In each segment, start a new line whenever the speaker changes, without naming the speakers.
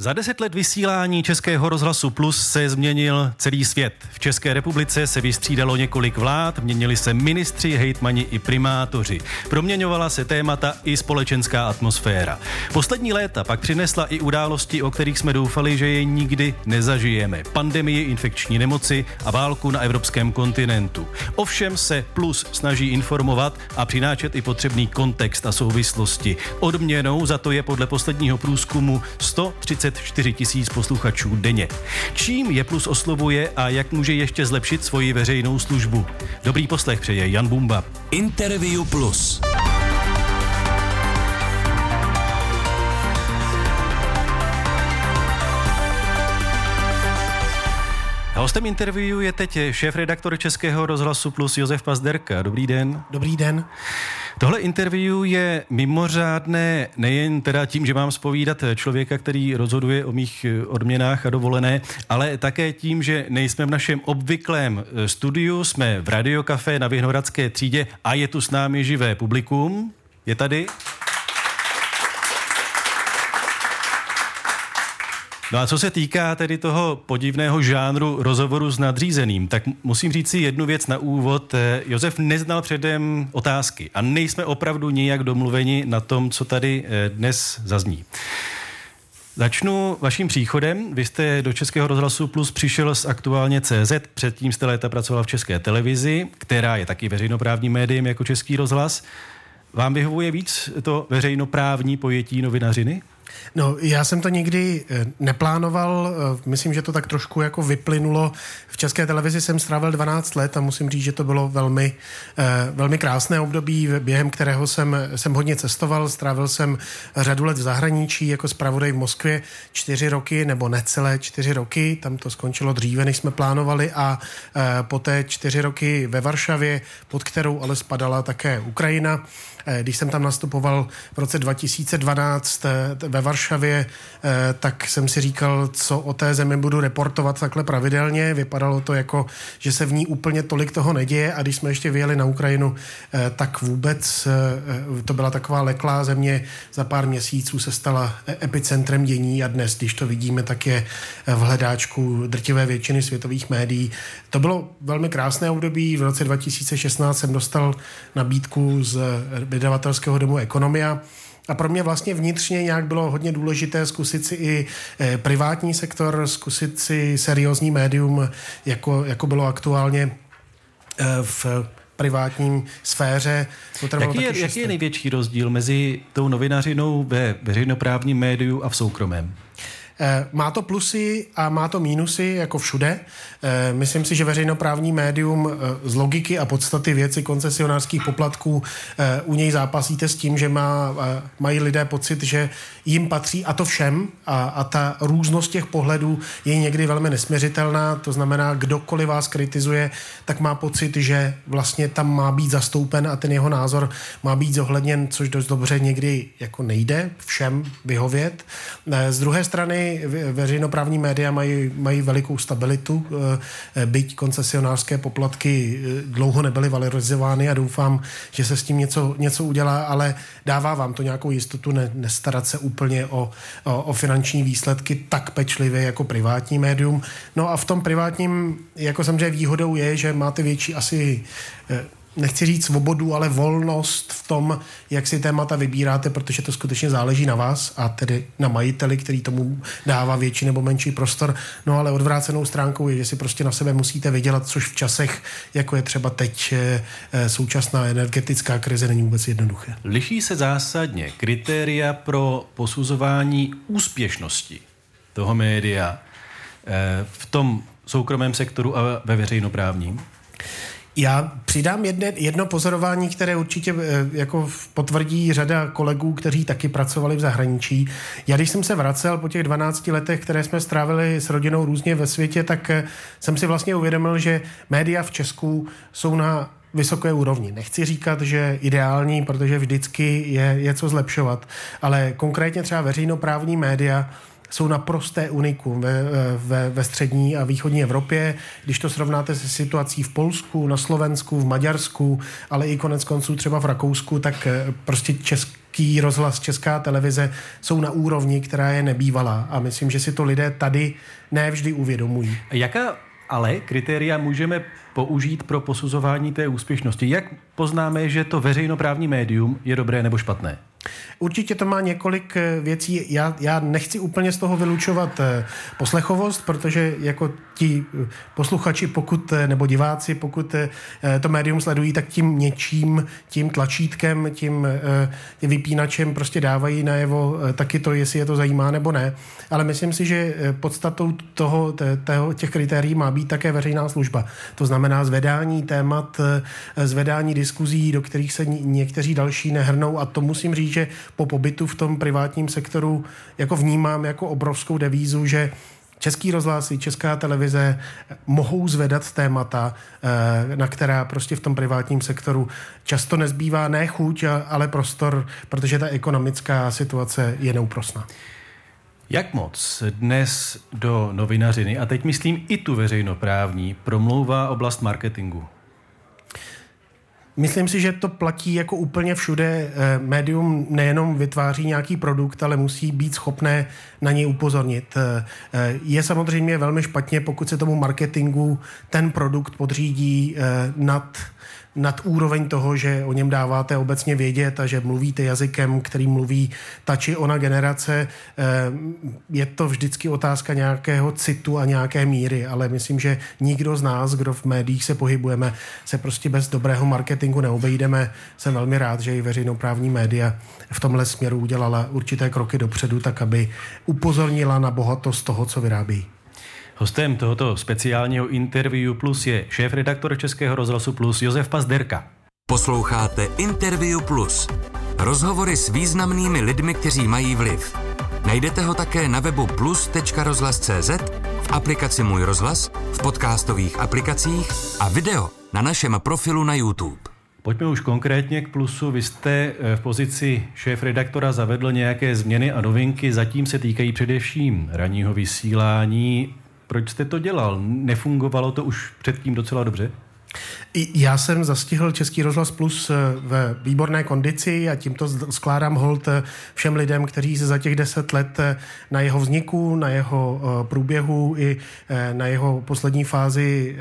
Za deset let vysílání Českého rozhlasu Plus se změnil celý svět. V České republice se vystřídalo několik vlád, měnili se ministři, hejtmani i primátoři. Proměňovala se témata i společenská atmosféra. Poslední léta pak přinesla i události, o kterých jsme doufali, že je nikdy nezažijeme. Pandemii, infekční nemoci a válku na evropském kontinentu. Ovšem se Plus snaží informovat a přinášet i potřebný kontext a souvislosti. Odměnou za to je podle posledního průzkumu 130 24 tisíc posluchačů denně. Čím je Plus oslovuje a jak může ještě zlepšit svoji veřejnou službu? Dobrý poslech přeje Jan Bumba.
Interview Plus.
Hostem interview je teď šéf-redaktor Českého rozhlasu Plus Josef Pazderka. Dobrý den.
Dobrý den.
Tohle interview je mimořádné nejen teda tím, že mám spovídat člověka, který rozhoduje o mých odměnách a dovolené, ale také tím, že nejsme v našem obvyklém studiu, jsme v Radiokafé na Vyhnoradské třídě a je tu s námi živé publikum. Je tady? No a co se týká tedy toho podivného žánru rozhovoru s nadřízeným, tak musím říct si jednu věc na úvod. Eh, Josef neznal předem otázky a nejsme opravdu nijak domluveni na tom, co tady eh, dnes zazní. Začnu vaším příchodem. Vy jste do Českého rozhlasu Plus přišel z aktuálně CZ, předtím jste léta pracoval v České televizi, která je taky veřejnoprávním médiem jako Český rozhlas. Vám vyhovuje víc to veřejnoprávní pojetí novinařiny?
No, já jsem to nikdy eh, neplánoval, eh, myslím, že to tak trošku jako vyplynulo. V České televizi jsem strávil 12 let a musím říct, že to bylo velmi, eh, velmi krásné období, během kterého jsem, jsem hodně cestoval. Strávil jsem řadu let v zahraničí jako zpravodaj v Moskvě čtyři roky, nebo necelé čtyři roky, tam to skončilo dříve, než jsme plánovali a poté čtyři roky ve Varšavě, pod kterou ale spadala také Ukrajina. Když jsem tam nastupoval v roce 2012 ve Varšavě, eh, tak jsem si říkal, co o té zemi budu reportovat takhle pravidelně. Vypadalo to jako, že se v ní úplně tolik toho neděje a když jsme ještě vyjeli na Ukrajinu, eh, tak vůbec eh, to byla taková leklá země. Za pár měsíců se stala epicentrem dění a dnes, když to vidíme, tak je v hledáčku drtivé většiny světových médií. To bylo velmi krásné období. V roce 2016 jsem dostal nabídku z vydavatelského domu Ekonomia, a pro mě vlastně vnitřně nějak bylo hodně důležité zkusit si i eh, privátní sektor, zkusit si seriózní médium, jako, jako bylo aktuálně eh, v privátním sféře.
jaký je, jaký je největší rozdíl mezi tou novinařinou ve veřejnoprávním médiu a v soukromém?
Eh, má to plusy a má to mínusy, jako všude. Eh, myslím si, že veřejnoprávní médium eh, z logiky a podstaty věci koncesionářských poplatků u něj zápasíte s tím, že má, mají lidé pocit, že jim patří a to všem a, a ta různost těch pohledů je někdy velmi nesměřitelná. To znamená, kdokoliv vás kritizuje, tak má pocit, že vlastně tam má být zastoupen a ten jeho názor má být zohledněn, což dost dobře někdy jako nejde všem vyhovět. Z druhé strany veřejnoprávní média mají, mají velikou stabilitu, eh, byť koncesionářské poplatky eh, dlouho nebyly valorizovány a doufám, že se s tím něco, něco udělá, ale dává vám to nějakou jistotu ne, nestarat se úplně o, o, o finanční výsledky tak pečlivě jako privátní médium. No a v tom privátním, jako samozřejmě výhodou je, že máte větší asi eh, nechci říct svobodu, ale volnost v tom, jak si témata vybíráte, protože to skutečně záleží na vás a tedy na majiteli, který tomu dává větší nebo menší prostor. No ale odvrácenou stránkou je, že si prostě na sebe musíte vydělat, což v časech, jako je třeba teď eh, eh, současná energetická krize, není vůbec jednoduché.
Liší se zásadně kritéria pro posuzování úspěšnosti toho média eh, v tom soukromém sektoru a ve veřejnoprávním?
Já přidám jedne, jedno pozorování, které určitě eh, jako potvrdí řada kolegů, kteří taky pracovali v zahraničí. Já když jsem se vracel po těch 12 letech, které jsme strávili s rodinou různě ve světě, tak eh, jsem si vlastně uvědomil, že média v Česku jsou na vysoké úrovni. Nechci říkat, že ideální, protože vždycky je, je co zlepšovat, ale konkrétně třeba veřejnoprávní média jsou naprosté unikum ve, ve, ve střední a východní Evropě. Když to srovnáte se situací v Polsku, na Slovensku, v Maďarsku, ale i konec konců třeba v Rakousku, tak eh, prostě český rozhlas, česká televize jsou na úrovni, která je nebývalá. A myslím, že si to lidé tady nevždy uvědomují.
Jaká ale kritéria můžeme použít pro posuzování té úspěšnosti? Jak poznáme, že to veřejnoprávní médium je dobré nebo špatné?
Určitě to má několik eh, věcí. Já, já nechci úplně z toho vylučovat eh, poslechovost, protože jako ti eh, posluchači, pokud, nebo diváci, pokud to médium sledují, tak tím něčím, tím tlačítkem, tím, tím vypínačem prostě dávají najevo taky to, jestli je to zajímá nebo ne. Ale myslím si, že podstatou toho, toho, těch kritérií má být také veřejná služba. To znamená zvedání témat, zvedání diskuzí, do kterých se někteří další nehrnou a to musím říct, že po pobytu v tom privátním sektoru jako vnímám jako obrovskou devízu, že Český rozhlas i česká televize mohou zvedat témata, eh, na která prostě v tom privátním sektoru často nezbývá ne chuť, ale prostor, protože ta ekonomická situace je neúprosná.
Jak moc dnes do novinařiny, a teď myslím i tu veřejnoprávní, promlouvá oblast marketingu?
Myslím si, že to platí jako úplně všude. Eh, médium nejenom vytváří nějaký produkt, ale musí být schopné na něj upozornit. Eh, eh, je samozřejmě velmi špatně, pokud se tomu marketingu ten produkt podřídí nad nad úroveň toho, že o něm dáváte obecně vědět a že mluvíte jazykem, který mluví ta či ona generace. Eh, je to vždycky otázka nějakého citu a nějaké míry, ale myslím, že nikdo z nás, kdo v médiích se pohybujeme, se prostě bez dobrého marketingu neobejdeme. Jsem velmi rád, že i veřejnoprávní média v tomhle směru udělala určité kroky dopředu, tak aby upozornila na bohatost toho, co vyrábí.
Hostem tohoto speciálního interview Plus je šéf-redaktor Českého rozhlasu Plus Josef Pazderka.
Posloucháte Interview Plus. Rozhovory s významnými lidmi, kteří mají vliv. Najdete ho také na webu plus.rozhlas.cz, v aplikaci Můj rozhlas, v podcastových aplikacích a video na našem profilu na YouTube.
Pojďme už konkrétně k plusu. Vy jste eh, v pozici šéf-redaktora zavedl nějaké změny a novinky, zatím se týkají především ranního vysílání. Proč jste to dělal? Nefungovalo to už předtím docela dobře?
Já jsem zastihl Český rozhlas Plus eh, v výborné kondici a tímto skládám hold eh, všem lidem, kteří se za těch deset let eh, na jeho vzniku, na jeho průběhu i na jeho poslední fázi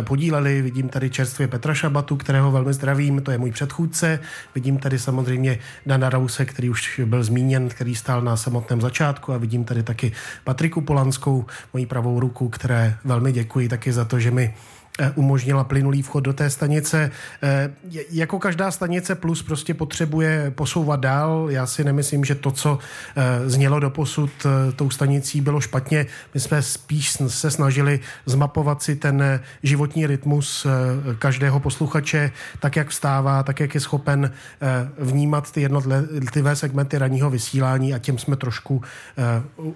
podíleli. Vidím tady čerstvě Petra Šabatu, kterého velmi zdravím, to je můj předchůdce. Vidím tady samozřejmě Dana Rause, který už byl zmíněn, který stál na samotném začátku a vidím tady taky Patriku Polanskou, moji pravou ruku, které velmi děkuji taky za to, že mi umožnila plynulý vchod do té stanice. Eh, jako každá stanice plus prostě potřebuje posouvat dál. Já si nemyslím, že to, co eh, znělo do posud tou stanicí, bylo špatně. My jsme spíš se snažili zmapovat si ten životní rytmus každého posluchače, tak jak vstává, tak jak je schopen vnímat ty jednotlivé segmenty ranního vysílání a těm jsme trošku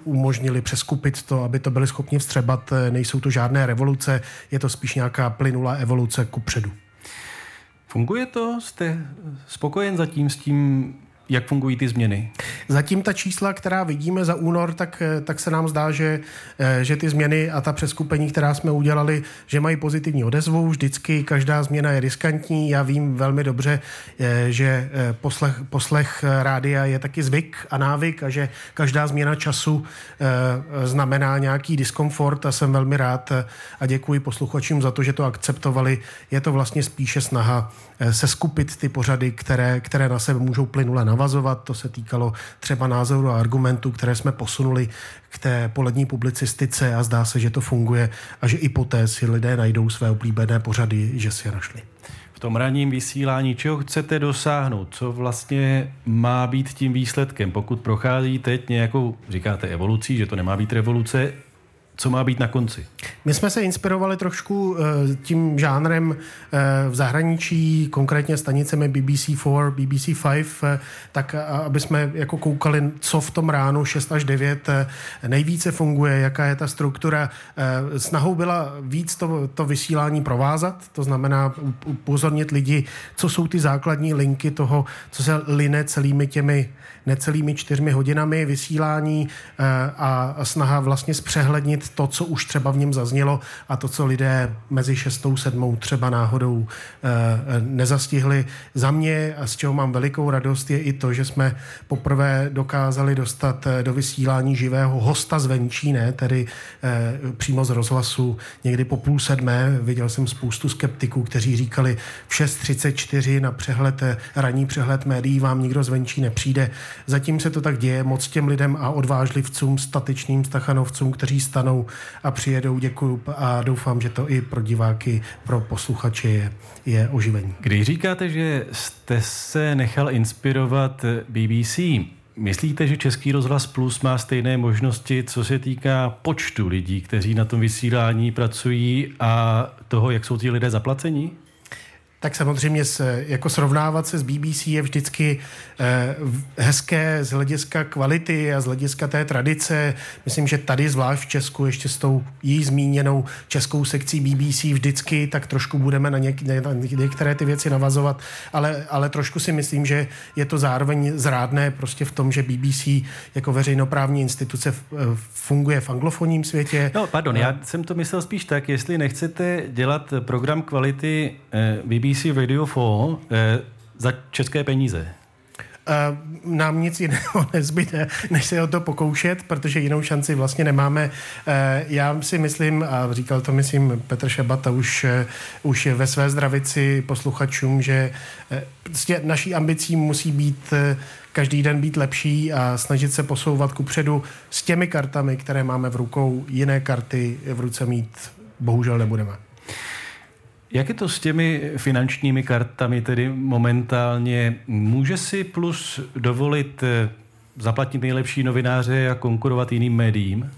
umožnili přeskupit to, aby to byli schopni vstřebat. Nejsou to žádné revoluce, je to spíš nějak nějaká plynulá evoluce ku předu.
Funguje to? Jste spokojen zatím s tím, jak fungují ty změny?
Zatím ta čísla, která vidíme za únor, tak, tak se nám zdá, že, že ty změny a ta přeskupení, která jsme udělali, že mají pozitivní odezvu. Vždycky každá změna je riskantní. Já vím velmi dobře, že poslech, poslech rádia je taky zvyk a návyk a že každá změna času eh, znamená nějaký diskomfort a jsem velmi rád a děkuji posluchačům za to, že to akceptovali. Je to vlastně spíše snaha eh, se skupit ty pořady, které, které na sebe můžou plynule navazovat. To se týkalo třeba názoru a argumentů, které jsme posunuli k té polední publicistice a zdá se, že to funguje a že i poté si lidé najdou své oblíbené pořady, že si je našli.
V tom ranním vysílání, čeho chcete dosáhnout? Co vlastně má být tím výsledkem? Pokud prochází teď nějakou, říkáte evolucí, že to nemá být revoluce, co má být na konci?
My jsme se inspirovali trošku eh, tím žánrem eh, v zahraničí, konkrétně stanicemi BBC4, BBC5, eh, tak aby jsme jako koukali, co v tom ránu 6 až 9 nejvíce funguje, jaká je ta struktura. Snahou byla víc to, to vysílání provázat, to znamená upozornit lidi, co jsou ty základní linky toho, co se line celými těmi necelými čtyřmi hodinami vysílání a snaha vlastně zpřehlednit to, co už třeba v něm zaznělo a to, co lidé mezi šestou, sedmou třeba náhodou eh, nezastihli. Za mě, a z čeho mám velikou radost, je i to, že jsme poprvé dokázali dostat eh, do vysílání živého hosta zvenčí, ne, tedy eh, přímo z rozhlasu někdy po půl sedmé. Viděl jsem spoustu skeptiků, kteří říkali v 6.34 na přehled, ranní přehled médií vám nikdo zvenčí nepřijde. Zatím se to tak děje moc těm lidem a odvážlivcům, statečným stachanovcům, kteří stanou a přijedou. Děkuju a doufám, že to i pro diváky, pro posluchače je, je oživení.
Když říkáte, že jste se nechal inspirovat BBC, Myslíte, že Český rozhlas Plus má stejné možnosti, co se týká počtu lidí, kteří na tom vysílání pracují a toho, jak jsou ti lidé zaplacení?
Tak samozřejmě se, jako srovnávat se s BBC je vždycky eh, hezké z hlediska kvality a z hlediska té tradice. Myslím, že tady zvlášť v Česku ještě s tou jí zmíněnou českou sekcí BBC vždycky tak trošku budeme na, něk, na některé ty věci navazovat, ale, ale trošku si myslím, že je to zároveň zrádné prostě v tom, že BBC jako veřejnoprávní instituce eh, funguje v anglofonním světě.
No, pardon, já jsem to myslel spíš tak, jestli nechcete dělat program kvality eh, BBC BBC Radio 4 eh, za české peníze?
Uh, nám nic jiného nezbyde, než se o to pokoušet, protože jinou šanci vlastně nemáme. Uh, já si myslím, a říkal to myslím Petr Šabata už, uh, už ve své zdravici posluchačům, že prostě naší ambicí musí být každý den být lepší a snažit se posouvat ku předu s těmi kartami, které máme v rukou. Jiné karty v ruce mít bohužel nebudeme.
Jak je to s těmi finančními kartami tedy momentálně? Může si Plus dovolit eh, zaplatit nejlepší novináře a konkurovat jiným médiím?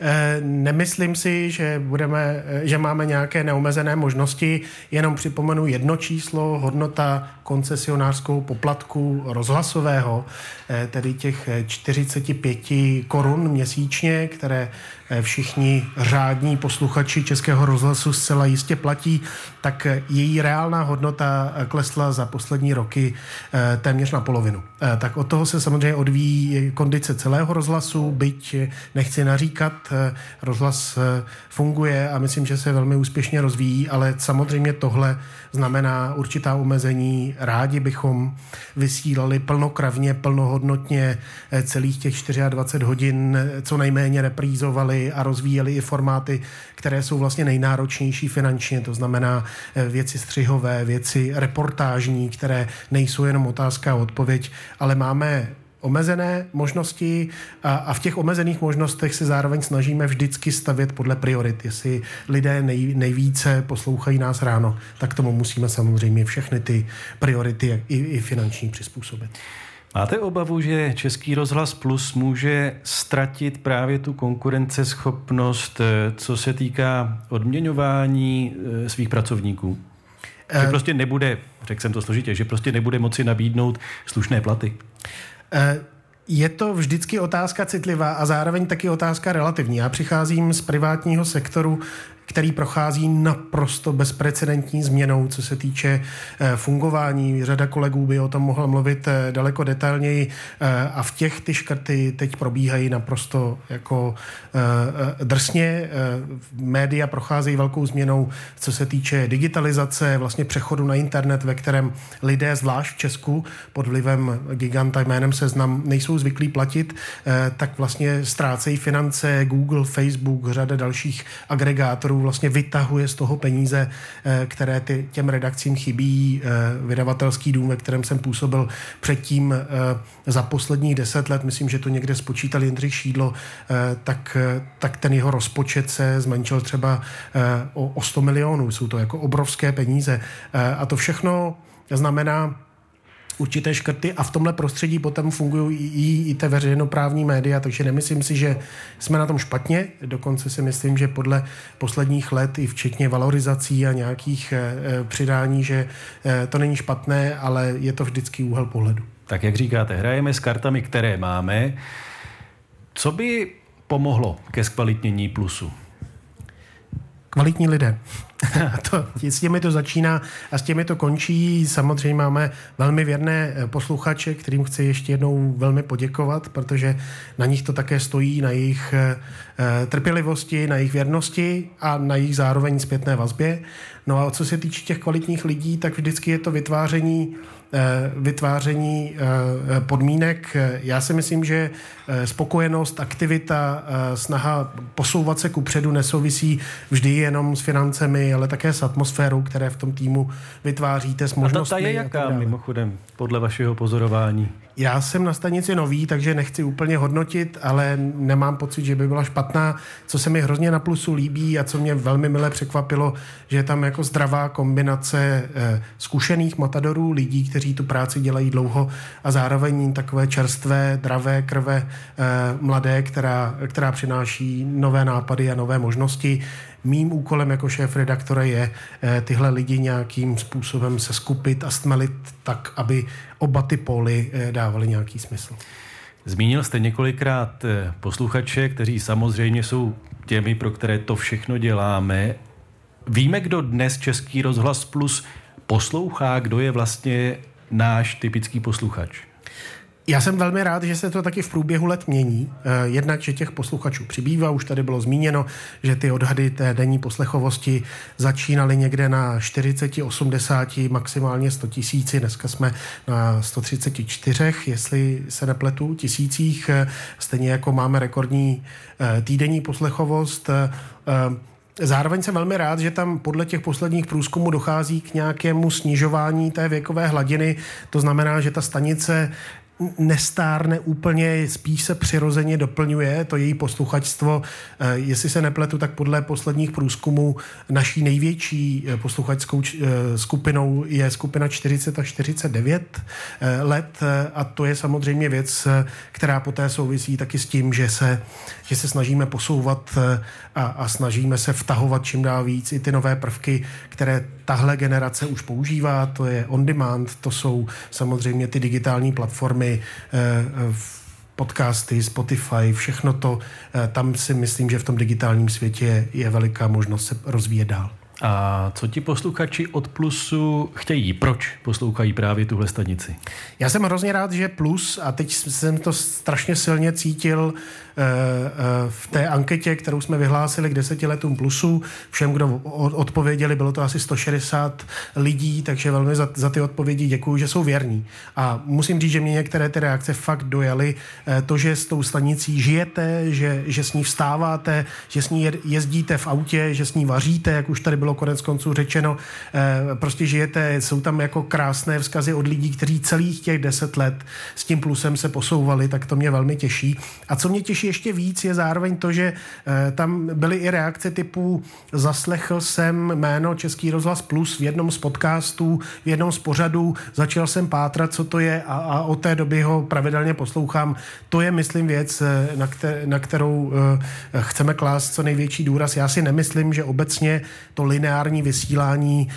Eh, nemyslím si, že, budeme, eh, že máme nějaké neomezené možnosti. Jenom připomenu jedno číslo, hodnota koncesionářskou poplatku rozhlasového, tedy těch 45 korun měsíčně, které všichni řádní posluchači Českého rozhlasu zcela jistě platí, tak eh, její reálná hodnota eh, klesla za poslední roky téměř na polovinu. Tak od toho se samozřejmě odvíjí kondice celého rozhlasu, byť nechci naříkat, rozhlas funguje a myslím, že se velmi úspěšně rozvíjí, ale samozřejmě tohle znamená určitá omezení. Rádi bychom vysílali plnokravně, plnohodnotně celých těch 24 hodin, co nejméně reprízovali a rozvíjeli i formáty, které jsou vlastně nejnáročnější finančně, to znamená eh, věci střihové, věci reportážní, které nejsou jenom otázka a odpověď, ale máme omezené možnosti a, a v těch omezených možnostech se zároveň snažíme vždycky stavět podle priorit. Jestli lidé nej, nejvíce poslouchají nás ráno, tak tomu musíme samozřejmě všechny ty priority i, i finanční přizpůsobit.
Máte obavu, že Český rozhlas Plus může ztratit právě tu konkurenceschopnost, eh, co se týká odměňování eh, svých pracovníků? Že eh, prostě nebude, řekl jsem to složitě, že prostě nebude moci nabídnout slušné platy?
Je to vždycky otázka citlivá a zároveň taky otázka relativní. Já přicházím z privátního sektoru, který prochází naprosto bezprecedentní změnou, co se týče eh, fungování. Řada kolegů by o tom mohla mluvit eh, daleko detailněji eh, a v těch ty škrty teď probíhají naprosto jako drsně. Média procházejí velkou změnou, co se týče digitalizace, vlastně přechodu na internet, ve kterém lidé, zvlášť v Česku, pod vlivem giganta jménem Seznam, nejsou zvyklí platit, tak vlastně ztrácejí finance Google, Facebook, řada dalších agregátorů vlastně vytahuje z toho peníze, eh, které ty, těm redakcím chybí. Eh, vydavatelský dům, ve kterém jsem působil předtím eh, za posledních deset let, myslím, že to někde spočítal Jindřich Šídlo, tak, tak ten jeho rozpočet se zmenšil třeba o 100 milionů. Jsou to jako obrovské peníze. A to všechno znamená určité škrty a v tomhle prostředí potom fungují i, i ty veřejnoprávní média, takže nemyslím si, že jsme na tom špatně, dokonce si myslím, že podle posledních let i včetně valorizací a nějakých e, přidání, že e, to není špatné, ale je to vždycky úhel pohledu.
Tak jak říkáte, hrajeme s kartami, které máme. Co by pomohlo ke zkvalitnění plusu?
Kvalitní lidé. to, s těmi to začíná a s těmi to končí. Samozřejmě máme velmi věrné eh, posluchače, kterým chci ještě jednou velmi poděkovat, protože na nich to také stojí, na jejich eh, eh, trpělivosti, na jejich věrnosti a na jejich zároveň zpětné vazbě. No a co se týče těch kvalitních lidí, tak vždycky je to vytváření vytváření podmínek. Já si myslím, že spokojenost, aktivita, snaha posouvat se ku předu nesouvisí vždy jenom s financemi, ale také s atmosférou, které v tom týmu vytváříte, s možnostmi.
A ta, ta je jaká mimochodem, podle vašeho pozorování?
Já jsem na stanici nový, takže nechci úplně hodnotit, ale nemám pocit, že by byla špatná. Co se mi hrozně na plusu líbí a co mě velmi milé překvapilo, že je tam jako zdravá kombinace eh, zkušených matadorů, lidí, kteří tu práci dělají dlouho a zároveň takové čerstvé, dravé krve eh, mladé, která, která přináší nové nápady a nové možnosti. Mým úkolem jako šéf redaktora je eh, tyhle lidi nějakým způsobem se skupit a stmelit tak, aby oba ty póly eh, dávaly nějaký smysl.
Zmínil jste několikrát eh, posluchače, kteří samozřejmě jsou těmi, pro které to všechno děláme. Víme, kdo dnes Český rozhlas Plus poslouchá, kdo je vlastně náš typický posluchač?
Já jsem velmi rád, že se to taky v průběhu let mění. Eh, jednak, že těch posluchačů přibývá, už tady bylo zmíněno, že ty odhady té denní poslechovosti začínaly někde na 40, 80, maximálně 100 tisíci. Dneska jsme na 134, jestli se nepletu, tisících. Eh, stejně jako máme rekordní eh, týdenní poslechovost. Zároveň jsem velmi rád, že tam podle těch posledních průzkumů dochází k nějakému snižování té věkové hladiny. To znamená, že ta stanice nestárne úplně, spíš se přirozeně doplňuje to její posluchačstvo. Eh, jestli se nepletu, tak podle posledních průzkumů naší největší eh, posluchačskou eh, skupinou je skupina 40 a 49 let a to je samozřejmě věc, která poté souvisí taky s tím, že se, že se snažíme posouvat a, a snažíme se vtahovat čím dál víc i ty nové prvky, které tahle generace už používá, to je on demand, to jsou samozřejmě ty digitální platformy, eh, podcasty, Spotify, všechno to, eh, tam si myslím, že v tom digitálním světě je veliká možnost se rozvíjet dál.
A co ti posluchači od Plusu chtějí? Proč poslouchají právě tuhle stanici?
Já jsem hrozně rád, že Plus, a teď jsem to strašně silně cítil Eh, eh, v té anketě, kterou jsme vyhlásili k deseti letům plusu, všem, kdo odpověděli, bylo to asi 160 lidí, takže velmi za, za ty odpovědi děkuji, že jsou věrní. A musím říct, že mě některé ty reakce fakt dojaly. Eh, to, že s tou stanicí žijete, že, že s ní vstáváte, že s ní jezdíte v autě, že s ní vaříte, jak už tady bylo konec konců řečeno, prostě žijete, jsou tam jako krásné vzkazy od lidí, kteří celých těch deset let s tím plusem se posouvali, tak to mě velmi těší. A co mě těší ještě víc, je zároveň to, že eh, tam byly i reakce typu zaslechl jsem jméno Český rozhlas Plus v jednom z podcastů, v jednom z pořadů, začal jsem pátrat, co to je a, a od té doby ho pravidelně poslouchám. To je, myslím, věc, eh, na, kter- na kterou eh, chceme klást co největší důraz. Já si nemyslím, že obecně to lineární vysílání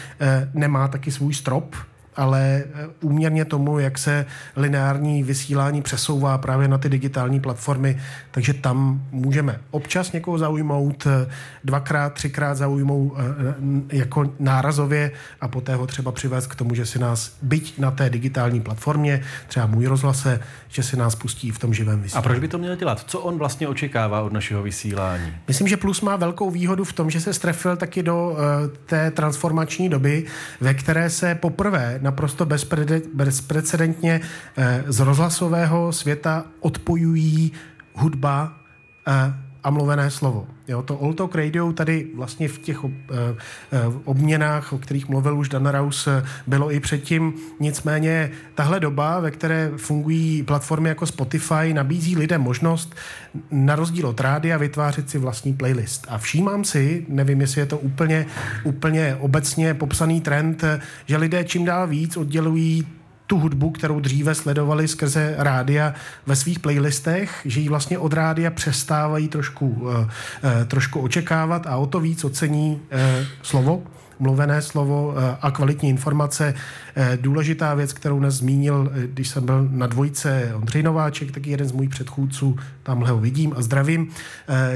nemá taky svůj strop, ale eh, úměrně tomu, jak se lineární vysílání přesouvá právě na ty digitální platformy, takže tam můžeme občas někoho zaujmout, eh, dvakrát, třikrát zaujmout eh, jako nárazově a poté ho třeba přivést k tomu, že si nás byť na té digitální platformě, třeba můj rozhlase, že si nás pustí v tom živém vysílání.
A proč by to měl dělat? Co on vlastně očekává od našeho vysílání?
Myslím, že Plus má velkou výhodu v tom, že se strefil taky do té transformační doby, ve které se poprvé naprosto bezprecedentně eh, z rozhlasového světa odpojují hudba eh, a mluvené slovo. Jo, to All Talk Radio tady vlastně v těch ob, eh, obměnách, o kterých mluvil už Dan Raus, bylo i předtím. Nicméně tahle doba, ve které fungují platformy jako Spotify, nabízí lidem možnost na rozdíl od rádia vytvářet si vlastní playlist. A všímám si, nevím, jestli je to úplně, úplně obecně popsaný trend, že lidé čím dál víc oddělují tu hudbu, kterou dříve sledovali skrze rádia ve svých playlistech, že ji vlastně od rádia přestávají trošku, trošku očekávat a o to víc ocení slovo mluvené slovo eh, a kvalitní informace. Eh, důležitá věc, kterou dnes zmínil, eh, když jsem byl na dvojce Ondřej Nováček, tak jeden z mojich předchůdců, tamhle ho vidím a zdravím,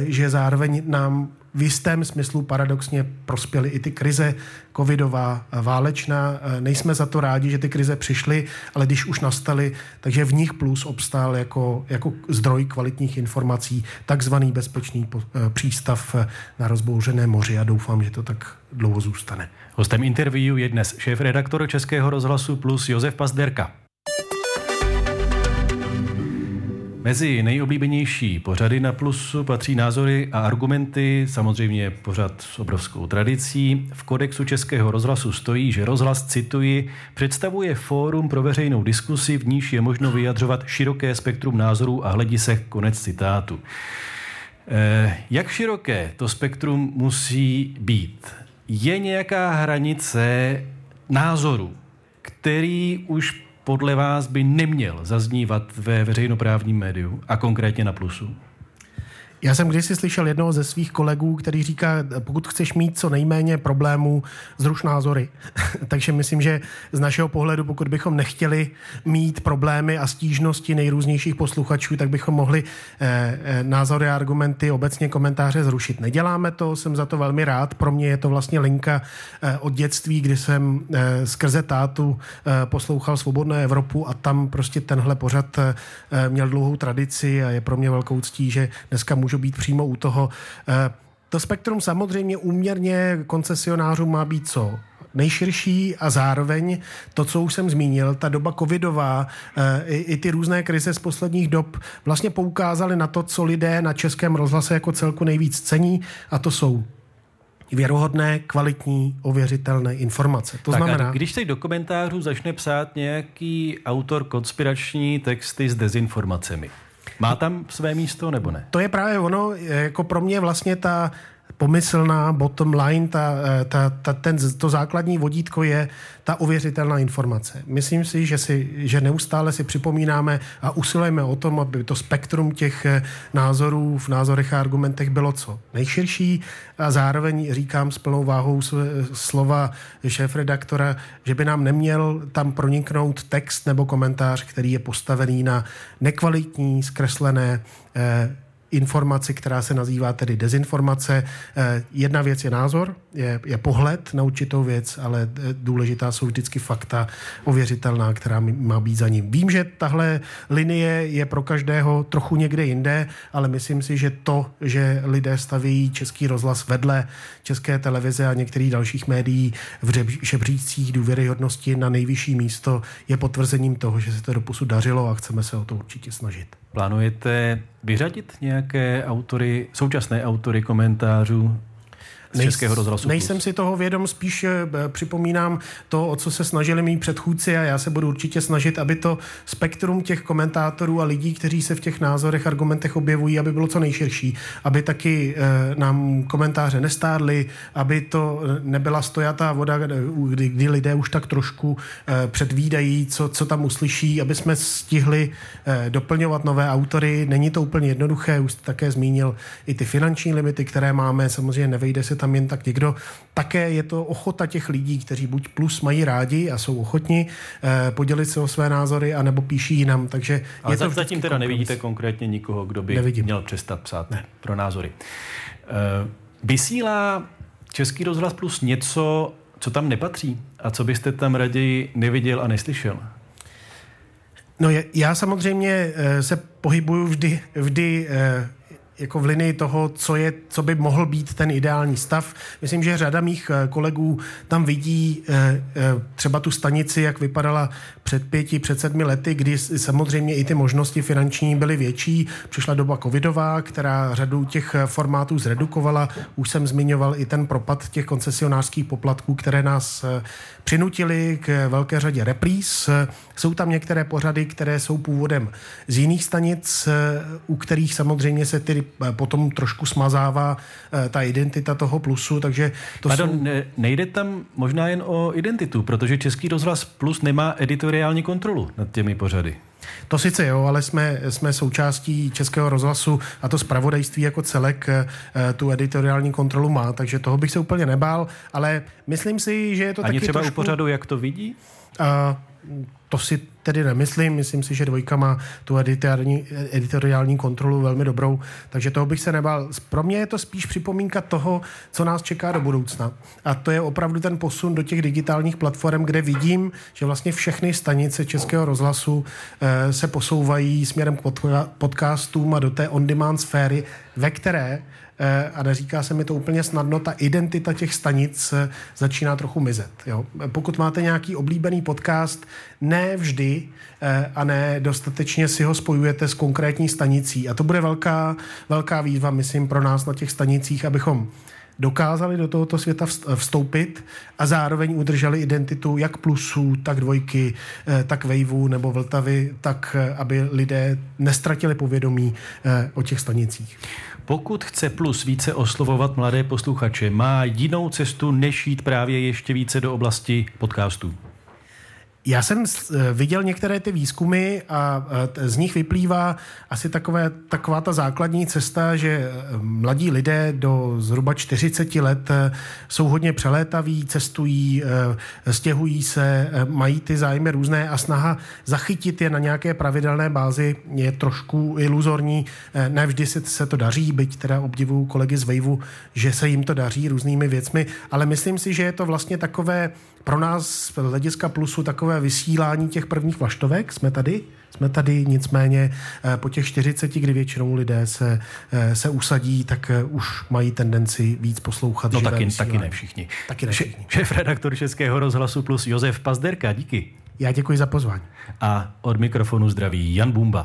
že zároveň nám v jistém smyslu paradoxně prospěly i ty krize covidová, válečná. Nejsme za to rádi, že ty krize přišly, ale když už nastaly, takže v nich plus obstál jako, jako zdroj kvalitních informací takzvaný bezpečný přístav na rozbouřené moři a doufám, že to tak dlouho zůstane.
Hostem interview je dnes šéf-redaktor Českého rozhlasu Plus Josef Pazderka. Mezi nejoblíbenější pořady na Plusu patří názory a argumenty, samozřejmě pořad s obrovskou tradicí. V kodexu Českého rozhlasu stojí, že rozhlas, cituji, představuje fórum pro veřejnou diskusi, v níž je možno vyjadřovat široké spektrum názorů a hledisek, konec citátu. Eh, jak široké to spektrum musí být? Je nějaká hranice názoru, který už podle vás by neměl zaznívat ve veřejnoprávním médiu a konkrétně na Plusu?
Já jsem kdysi slyšel jednoho ze svých kolegů, který říká, pokud chceš mít co nejméně problémů, zruš názory. Takže myslím, že z našeho pohledu, pokud bychom nechtěli mít problémy a stížnosti nejrůznějších posluchačů, tak bychom mohli eh, eh, názory a argumenty, obecně komentáře zrušit. Neděláme to, jsem za to velmi rád. Pro mě je to vlastně linka eh, od dětství, kdy jsem eh, skrze tátu eh, poslouchal Svobodnou Evropu a tam prostě tenhle pořad eh, měl dlouhou tradici a je pro mě velkou ctí, že dneska můžu být přímo u toho. Eh, to spektrum samozřejmě úměrně koncesionářů má být co nejširší a zároveň to, co už jsem zmínil, ta doba covidová, eh, i, i ty různé krize z posledních dob vlastně poukázaly na to, co lidé na českém rozhlase jako celku nejvíc cení a to jsou věrohodné, kvalitní, ověřitelné informace. To
tak
znamená...
když se do komentářů začne psát nějaký autor konspirační texty s dezinformacemi, má tam své místo nebo ne?
To je právě ono, jako pro mě vlastně ta pomyslná bottom line, ta, eh, ta, ta, ten, to základní vodítko je ta ověřitelná informace. Myslím si, že, si, že neustále si připomínáme a usilujeme o tom, aby to spektrum těch eh, názorů v názorech a argumentech bylo co nejširší a zároveň říkám s plnou váhou slova šéf-redaktora, že by nám neměl tam proniknout text nebo komentář, který je postavený na nekvalitní, zkreslené eh, informaci, která se nazývá tedy dezinformace. Eh, jedna věc je názor, je, je pohled na určitou věc, ale eh, důležitá jsou vždycky fakta ověřitelná, která má být za ním. Vím, že tahle linie je pro každého trochu někde jinde, ale myslím si, že to, že lidé staví český rozhlas vedle české televize a některých dalších médií v žebřících důvěryhodnosti na nejvyšší místo, je potvrzením toho, že se to doposud dařilo a chceme se o to určitě snažit.
Plánujete vyřadit nějaké autory, současné autory komentářů z Českého rozhlasu.
Nejsem si toho vědom, spíš eh, připomínám to, o co se snažili mý předchůdci a já se budu určitě snažit, aby to spektrum těch komentátorů a lidí, kteří se v těch názorech, argumentech objevují, aby bylo co nejširší, aby taky e, nám komentáře nestárly, aby to nebyla stojatá voda, kdy, kdy lidé už tak trošku předvídají, co, co tam uslyší, aby jsme stihli doplňovat nové autory. Není to úplně jednoduché, už jste také zmínil i ty finanční limity, které máme, samozřejmě nevejde se tam tam jen tak někdo. Také je to ochota těch lidí, kteří buď plus mají rádi a jsou ochotni eh, podělit se o své názory, anebo píší jinam. Takže
Ale
je to
zatím teda kompromis. nevidíte konkrétně nikoho, kdo by Nevidím. měl přestat psát ne. pro názory. Eh, vysílá Český rozhlas plus něco, co tam nepatří a co byste tam raději neviděl a neslyšel?
No já samozřejmě eh, se pohybuju vždy, vždy eh, jako v linii toho, co, je, co by mohl být ten ideální stav. Myslím, že řada mých eh, kolegů tam vidí eh, eh, třeba tu stanici, jak vypadala před pěti, před sedmi lety, kdy samozřejmě i ty možnosti finanční byly větší. Přišla doba covidová, která řadu těch formátů zredukovala. Už jsem zmiňoval i ten propad těch koncesionářských poplatků, které nás přinutili k velké řadě repríz. Jsou tam některé pořady, které jsou původem z jiných stanic, u kterých samozřejmě se ty potom trošku smazává ta identita toho plusu, takže to
Pardon, jsou... ne, nejde tam možná jen o identitu, protože Český rozhlas Plus nemá editoriální kontrolu nad těmi pořady.
To sice jo, ale jsme, jsme součástí Českého rozhlasu a to zpravodajství jako celek eh, tu editoriální kontrolu má, takže toho bych se úplně nebál, ale myslím si, že je to
Ani
taky
třeba
trošku...
u pořadu, jak to vidí?
Uh, to si tedy nemyslím. Myslím si, že dvojka má tu editoriální, editoriální kontrolu velmi dobrou, takže toho bych se nebál. Pro mě je to spíš připomínka toho, co nás čeká do budoucna. A to je opravdu ten posun do těch digitálních platform, kde vidím, že vlastně všechny stanice Českého rozhlasu eh, se posouvají směrem k podcastům a do té on-demand sféry, ve které a neříká se mi to úplně snadno, ta identita těch stanic eh, začíná trochu mizet. Jo? Pokud máte nějaký oblíbený podcast, ne vždy eh, a ne dostatečně si ho spojujete s konkrétní stanicí. A to bude velká, velká výzva, myslím, pro nás na těch stanicích, abychom dokázali do tohoto světa vstoupit a zároveň udrželi identitu jak plusů, tak dvojky, tak waveů nebo vltavy, tak aby lidé nestratili povědomí o těch stanicích.
Pokud chce Plus více oslovovat mladé posluchače, má jinou cestu, než jít právě ještě více do oblasti podcastů?
Já jsem eh, viděl některé ty výzkumy a eh, z nich vyplývá asi takové, taková ta základní cesta, že eh, mladí lidé do zhruba 40 let jsou hodně přelétaví, cestují, stěhují se, mají ty zájmy různé a snaha zachytit je na nějaké pravidelné bázi je trošku iluzorní. Ne vždy se, se to daří, byť teda obdivuju kolegy z Vejvu, že se jim to daří různými věcmi, ale myslím si, že je to vlastně takové pro nás z hlediska plusu takové vysílání těch prvních vlaštovek. Jsme tady, jsme tady, nicméně eh, po těch 40, kdy většinou lidé se, eh, se usadí, tak eh, už mají tendenci víc poslouchat.
No taky, taky ne všichni.
Taky ne všichni.
Šéf redaktor Českého rozhlasu plus Josef Pazderka, díky.
Já děkuji za pozvání.
A od mikrofonu zdraví Jan Bumba.